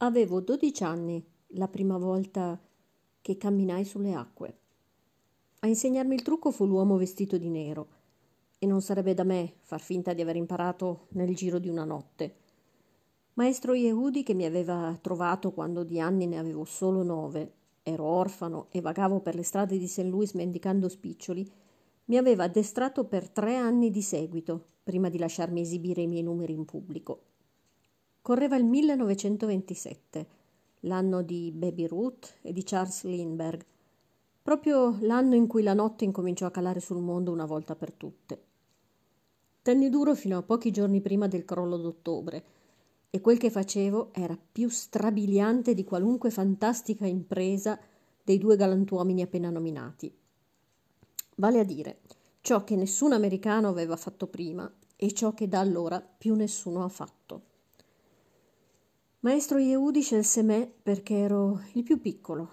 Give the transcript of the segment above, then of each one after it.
Avevo dodici anni la prima volta che camminai sulle acque. A insegnarmi il trucco fu l'uomo vestito di nero, e non sarebbe da me far finta di aver imparato nel giro di una notte. Maestro Yehudi, che mi aveva trovato quando di anni ne avevo solo nove, ero orfano e vagavo per le strade di St. Louis mendicando spiccioli, mi aveva addestrato per tre anni di seguito, prima di lasciarmi esibire i miei numeri in pubblico. Correva il 1927, l'anno di Baby Ruth e di Charles Lindbergh, proprio l'anno in cui la notte incominciò a calare sul mondo una volta per tutte. Tenni duro fino a pochi giorni prima del crollo d'ottobre e quel che facevo era più strabiliante di qualunque fantastica impresa dei due galantuomini appena nominati. Vale a dire, ciò che nessun americano aveva fatto prima e ciò che da allora più nessuno ha fatto. Maestro Yehudi scelse me perché ero il più piccolo,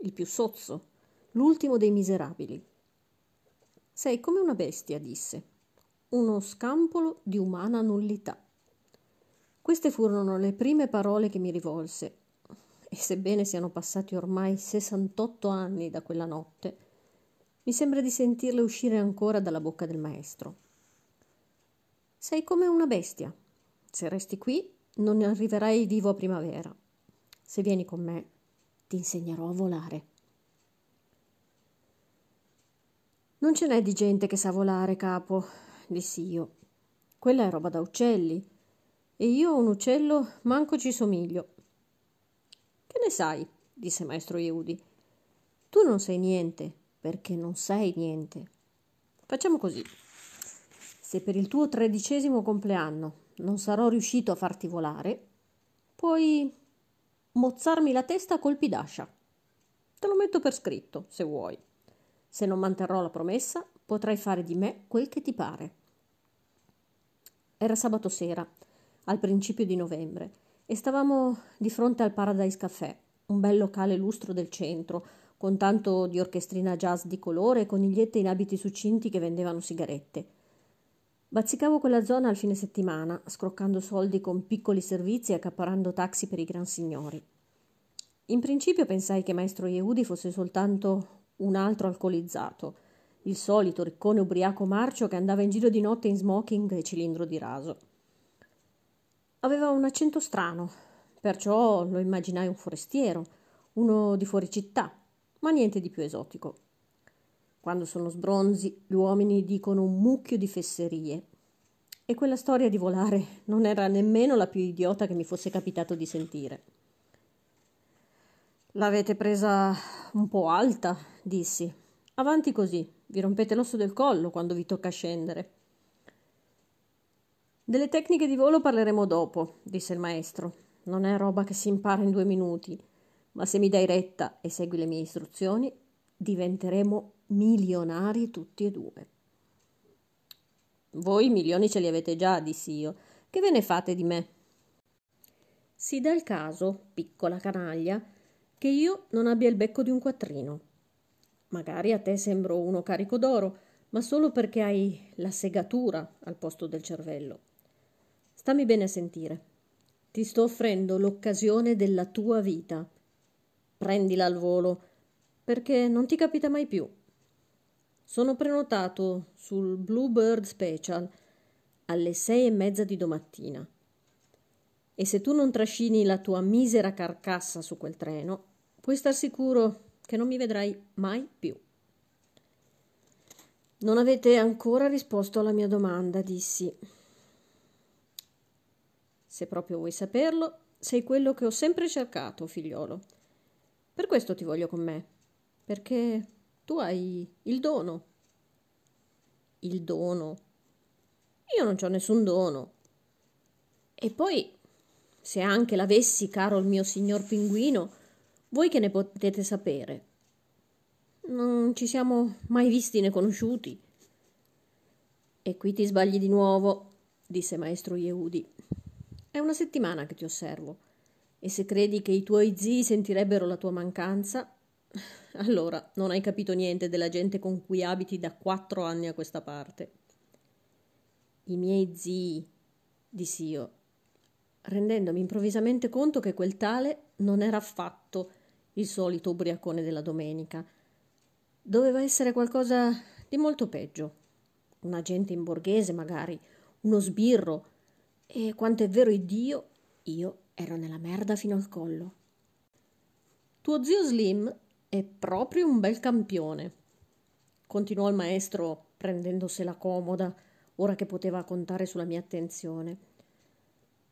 il più sozzo, l'ultimo dei miserabili. Sei come una bestia, disse, uno scampolo di umana nullità. Queste furono le prime parole che mi rivolse, e sebbene siano passati ormai 68 anni da quella notte, mi sembra di sentirle uscire ancora dalla bocca del maestro. Sei come una bestia. Se resti qui, non arriverai vivo a primavera. Se vieni con me, ti insegnerò a volare. Non ce n'è di gente che sa volare, capo, dissi io. Quella è roba da uccelli. E io un uccello manco ci somiglio. Che ne sai? disse maestro Yehudi. Tu non sai niente, perché non sai niente. Facciamo così. Se per il tuo tredicesimo compleanno non sarò riuscito a farti volare, puoi mozzarmi la testa a colpi d'ascia. Te lo metto per scritto, se vuoi. Se non manterrò la promessa, potrai fare di me quel che ti pare. Era sabato sera, al principio di novembre, e stavamo di fronte al Paradise Café, un bel locale lustro del centro, con tanto di orchestrina jazz di colore e conigliette in abiti succinti che vendevano sigarette. Bazzicavo quella zona al fine settimana, scroccando soldi con piccoli servizi e accaparando taxi per i gran signori. In principio pensai che maestro Yehudi fosse soltanto un altro alcolizzato, il solito riccone ubriaco marcio che andava in giro di notte in smoking e cilindro di raso. Aveva un accento strano, perciò lo immaginai un forestiero, uno di fuori città, ma niente di più esotico. Quando sono sbronzi, gli uomini dicono un mucchio di fesserie. E quella storia di volare non era nemmeno la più idiota che mi fosse capitato di sentire. L'avete presa un po' alta, dissi. Avanti così, vi rompete l'osso del collo quando vi tocca scendere. Delle tecniche di volo parleremo dopo, disse il maestro. Non è roba che si impara in due minuti, ma se mi dai retta e segui le mie istruzioni, diventeremo milionari tutti e due. Voi milioni ce li avete già, dissi io. Che ve ne fate di me? Si dà il caso, piccola canaglia, che io non abbia il becco di un quattrino. Magari a te sembro uno carico d'oro, ma solo perché hai la segatura al posto del cervello. Stammi bene a sentire. Ti sto offrendo l'occasione della tua vita. Prendila al volo, perché non ti capita mai più. Sono prenotato sul Bluebird Special alle sei e mezza di domattina. E se tu non trascini la tua misera carcassa su quel treno, puoi star sicuro che non mi vedrai mai più. Non avete ancora risposto alla mia domanda, dissi. Se proprio vuoi saperlo, sei quello che ho sempre cercato, figliolo. Per questo ti voglio con me, perché tu hai il dono. Il dono. Io non ho nessun dono. E poi, se anche l'avessi, caro il mio signor pinguino, voi che ne potete sapere? Non ci siamo mai visti né conosciuti. E qui ti sbagli di nuovo, disse maestro Yehudi. È una settimana che ti osservo, e se credi che i tuoi zii sentirebbero la tua mancanza, allora non hai capito niente della gente con cui abiti da quattro anni a questa parte. I miei zii, dissi io. rendendomi improvvisamente conto che quel tale non era affatto il solito ubriacone della domenica. Doveva essere qualcosa di molto peggio. Un agente in borghese, magari, uno sbirro. E quanto è vero Dio, io ero nella merda fino al collo. Tuo zio Slim è proprio un bel campione, continuò il maestro prendendosela comoda, ora che poteva contare sulla mia attenzione.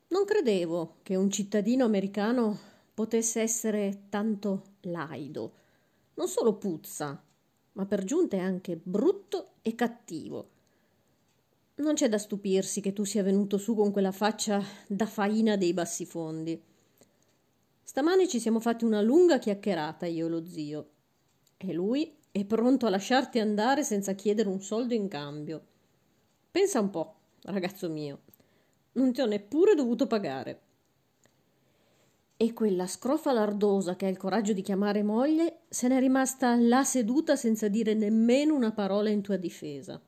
Non credevo che un cittadino americano potesse essere tanto laido. Non solo puzza, ma per giunta è anche brutto e cattivo. Non c'è da stupirsi che tu sia venuto su con quella faccia da faina dei bassifondi. Stamane ci siamo fatti una lunga chiacchierata io e lo zio. E lui è pronto a lasciarti andare senza chiedere un soldo in cambio. Pensa un po', ragazzo mio. Non ti ho neppure dovuto pagare. E quella scrofa lardosa che ha il coraggio di chiamare moglie se n'è rimasta là seduta senza dire nemmeno una parola in tua difesa.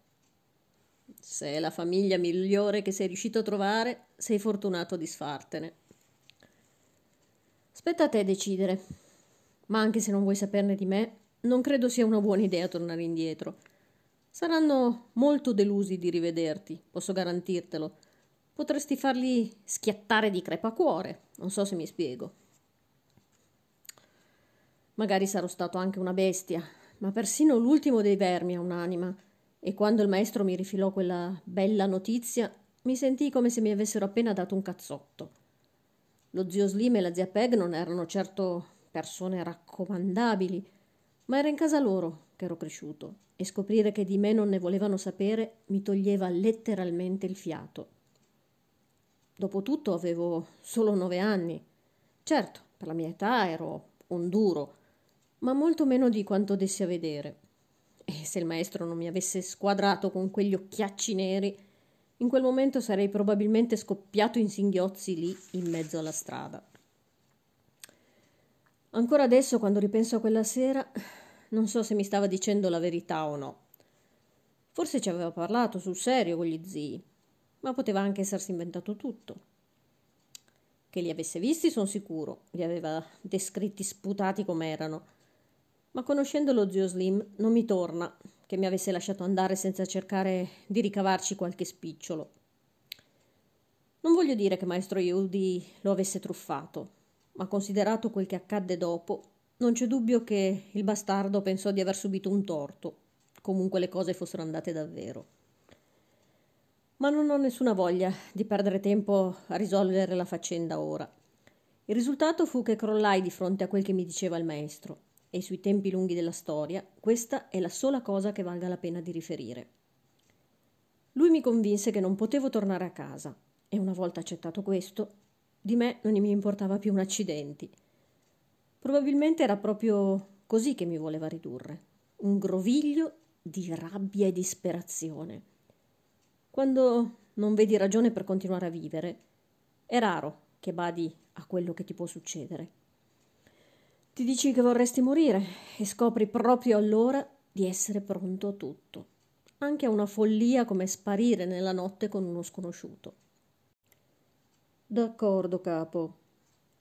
Se è la famiglia migliore che sei riuscito a trovare, sei fortunato a disfartene. Spetta a te decidere. Ma anche se non vuoi saperne di me, non credo sia una buona idea tornare indietro. Saranno molto delusi di rivederti, posso garantirtelo. Potresti farli schiattare di crepacuore, non so se mi spiego. Magari sarò stato anche una bestia, ma persino l'ultimo dei vermi ha un'anima e quando il maestro mi rifilò quella bella notizia mi sentii come se mi avessero appena dato un cazzotto. Lo zio Slim e la zia Peg non erano certo persone raccomandabili, ma era in casa loro che ero cresciuto e scoprire che di me non ne volevano sapere mi toglieva letteralmente il fiato. Dopotutto avevo solo nove anni. Certo, per la mia età ero un duro, ma molto meno di quanto dessi a vedere. E se il maestro non mi avesse squadrato con quegli occhiacci neri, in quel momento sarei probabilmente scoppiato in singhiozzi lì in mezzo alla strada. Ancora adesso, quando ripenso a quella sera, non so se mi stava dicendo la verità o no. Forse ci aveva parlato sul serio con gli zii, ma poteva anche essersi inventato tutto. Che li avesse visti, sono sicuro, li aveva descritti sputati com'erano ma conoscendo lo zio Slim non mi torna che mi avesse lasciato andare senza cercare di ricavarci qualche spicciolo. Non voglio dire che maestro Yehudi lo avesse truffato, ma considerato quel che accadde dopo, non c'è dubbio che il bastardo pensò di aver subito un torto, comunque le cose fossero andate davvero. Ma non ho nessuna voglia di perdere tempo a risolvere la faccenda ora. Il risultato fu che crollai di fronte a quel che mi diceva il maestro e sui tempi lunghi della storia, questa è la sola cosa che valga la pena di riferire. Lui mi convinse che non potevo tornare a casa e una volta accettato questo, di me non mi importava più un accidenti. Probabilmente era proprio così che mi voleva ridurre, un groviglio di rabbia e disperazione. Quando non vedi ragione per continuare a vivere, è raro che badi a quello che ti può succedere. Ti dici che vorresti morire e scopri proprio allora di essere pronto a tutto, anche a una follia come sparire nella notte con uno sconosciuto. D'accordo, capo,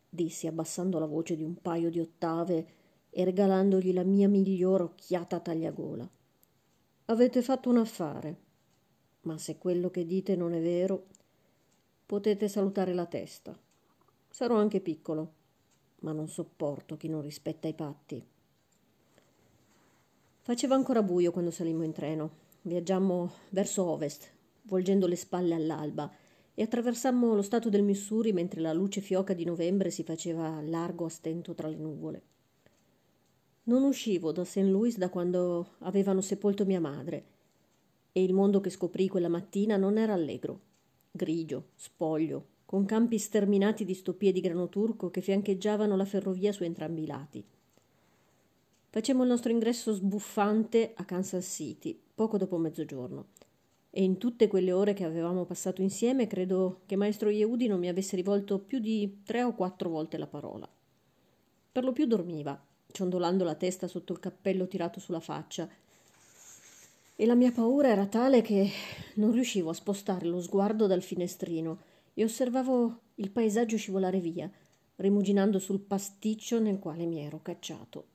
dissi abbassando la voce di un paio di ottave e regalandogli la mia migliore occhiata a tagliagola. Avete fatto un affare, ma se quello che dite non è vero, potete salutare la testa. Sarò anche piccolo ma non sopporto chi non rispetta i patti. Faceva ancora buio quando salimmo in treno. Viaggiammo verso ovest, volgendo le spalle all'alba, e attraversammo lo stato del Missouri mentre la luce fioca di novembre si faceva largo a stento tra le nuvole. Non uscivo da St. Louis da quando avevano sepolto mia madre, e il mondo che scoprì quella mattina non era allegro, grigio, spoglio, con campi sterminati di stoppie di grano turco che fiancheggiavano la ferrovia su entrambi i lati. Facemmo il nostro ingresso sbuffante a Kansas City, poco dopo mezzogiorno, e in tutte quelle ore che avevamo passato insieme credo che maestro Yehudi non mi avesse rivolto più di tre o quattro volte la parola. Per lo più dormiva, ciondolando la testa sotto il cappello tirato sulla faccia, e la mia paura era tale che non riuscivo a spostare lo sguardo dal finestrino e osservavo il paesaggio scivolare via, rimuginando sul pasticcio nel quale mi ero cacciato.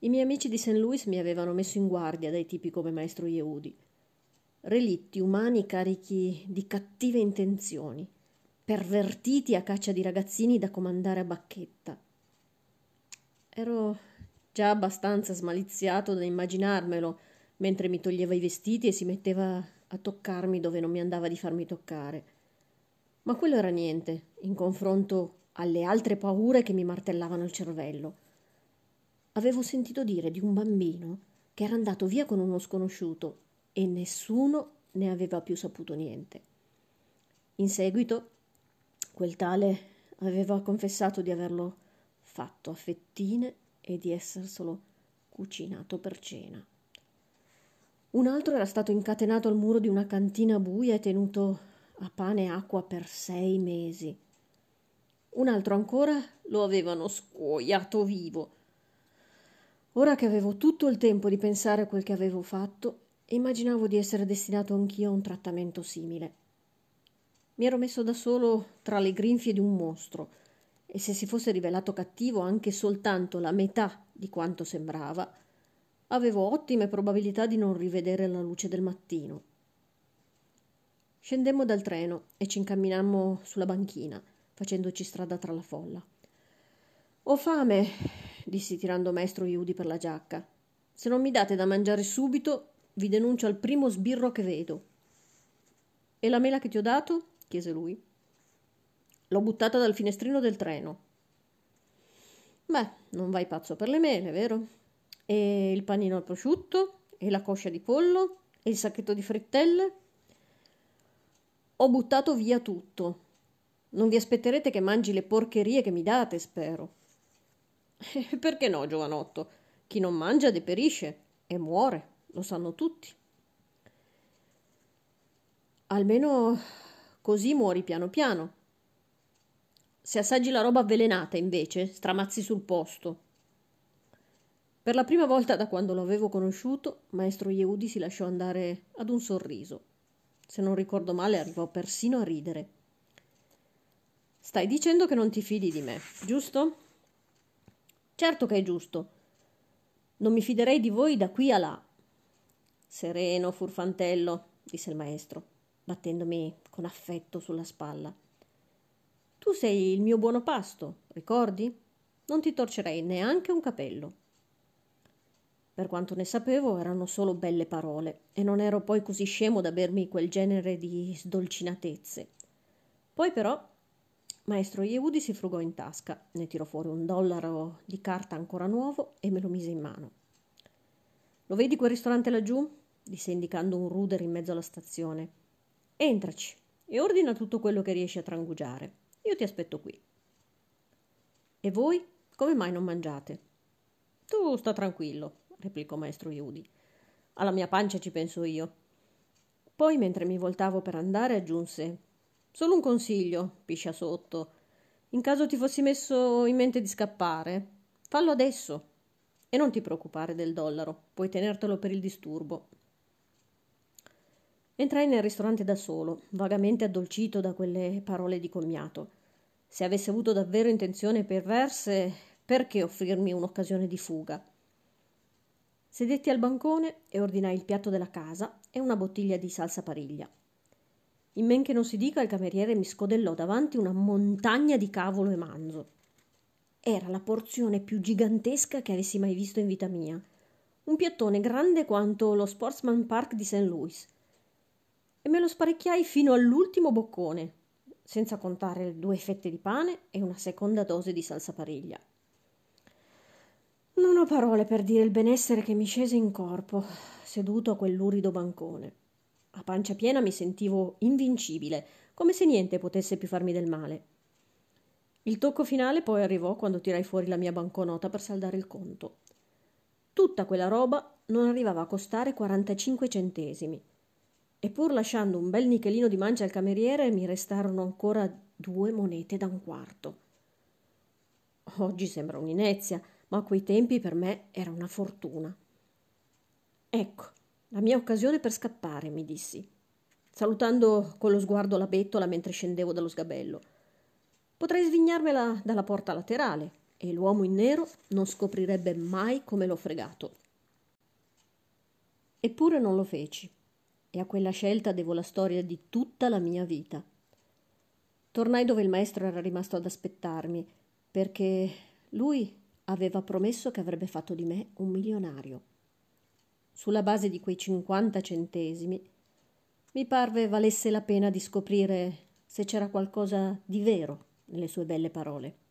I miei amici di St. Louis mi avevano messo in guardia dai tipi come maestro Yehudi. Relitti umani carichi di cattive intenzioni, pervertiti a caccia di ragazzini da comandare a bacchetta. Ero già abbastanza smaliziato da immaginarmelo mentre mi toglieva i vestiti e si metteva a toccarmi dove non mi andava di farmi toccare. Ma quello era niente in confronto alle altre paure che mi martellavano il cervello. Avevo sentito dire di un bambino che era andato via con uno sconosciuto e nessuno ne aveva più saputo niente. In seguito, quel tale aveva confessato di averlo fatto a fettine e di esserselo cucinato per cena. Un altro era stato incatenato al muro di una cantina buia e tenuto a pane e acqua per sei mesi. Un altro ancora lo avevano scuoiato vivo. Ora che avevo tutto il tempo di pensare a quel che avevo fatto, immaginavo di essere destinato anch'io a un trattamento simile. Mi ero messo da solo tra le grinfie di un mostro, e se si fosse rivelato cattivo anche soltanto la metà di quanto sembrava, avevo ottime probabilità di non rivedere la luce del mattino. Scendemmo dal treno e ci incamminammo sulla banchina, facendoci strada tra la folla. Ho fame, dissi tirando maestro Iudi per la giacca. Se non mi date da mangiare subito, vi denuncio al primo sbirro che vedo. E la mela che ti ho dato? chiese lui. L'ho buttata dal finestrino del treno. Beh, non vai pazzo per le mele, vero? E il panino al prosciutto? E la coscia di pollo? E il sacchetto di frittelle? Ho buttato via tutto. Non vi aspetterete che mangi le porcherie che mi date, spero. Perché no, giovanotto? Chi non mangia deperisce e muore, lo sanno tutti. Almeno così muori piano piano. Se assaggi la roba avvelenata, invece, stramazzi sul posto. Per la prima volta da quando lo avevo conosciuto, maestro Yehudi si lasciò andare ad un sorriso. Se non ricordo male, arrivò persino a ridere. Stai dicendo che non ti fidi di me, giusto? Certo che è giusto. Non mi fiderei di voi da qui a là. Sereno, furfantello, disse il maestro, battendomi con affetto sulla spalla. Tu sei il mio buono pasto, ricordi? Non ti torcerei neanche un capello. Per quanto ne sapevo, erano solo belle parole, e non ero poi così scemo da bermi quel genere di sdolcinatezze. Poi però, maestro Yehudi si frugò in tasca, ne tirò fuori un dollaro di carta ancora nuovo e me lo mise in mano. Lo vedi quel ristorante laggiù? disse indicando un ruder in mezzo alla stazione. Entraci e ordina tutto quello che riesci a trangugiare. Io ti aspetto qui. E voi come mai non mangiate? Tu sta tranquillo, replicò maestro Iudi. Alla mia pancia ci penso io. Poi, mentre mi voltavo per andare, aggiunse Solo un consiglio, piscia sotto. In caso ti fossi messo in mente di scappare, fallo adesso. E non ti preoccupare del dollaro, puoi tenertelo per il disturbo. Entrai nel ristorante da solo, vagamente addolcito da quelle parole di commiato. Se avesse avuto davvero intenzioni perverse, perché offrirmi un'occasione di fuga? Sedetti al bancone e ordinai il piatto della casa e una bottiglia di salsa pariglia. In men che non si dica, il cameriere mi scodellò davanti una montagna di cavolo e manzo. Era la porzione più gigantesca che avessi mai visto in vita mia. Un piattone grande quanto lo Sportsman Park di St. Louis e me lo sparecchiai fino all'ultimo boccone, senza contare due fette di pane e una seconda dose di salsa pariglia. Non ho parole per dire il benessere che mi scese in corpo, seduto a quell'urido bancone. A pancia piena mi sentivo invincibile, come se niente potesse più farmi del male. Il tocco finale poi arrivò quando tirai fuori la mia banconota per saldare il conto. Tutta quella roba non arrivava a costare 45 centesimi e pur lasciando un bel nichelino di mancia al cameriere mi restarono ancora due monete da un quarto. Oggi sembra un'inezia, ma a quei tempi per me era una fortuna. Ecco, la mia occasione per scappare, mi dissi, salutando con lo sguardo la bettola mentre scendevo dallo sgabello. Potrei svignarmela dalla porta laterale e l'uomo in nero non scoprirebbe mai come l'ho fregato. Eppure non lo feci e a quella scelta devo la storia di tutta la mia vita. Tornai dove il maestro era rimasto ad aspettarmi, perché lui aveva promesso che avrebbe fatto di me un milionario. Sulla base di quei cinquanta centesimi mi parve valesse la pena di scoprire se c'era qualcosa di vero nelle sue belle parole.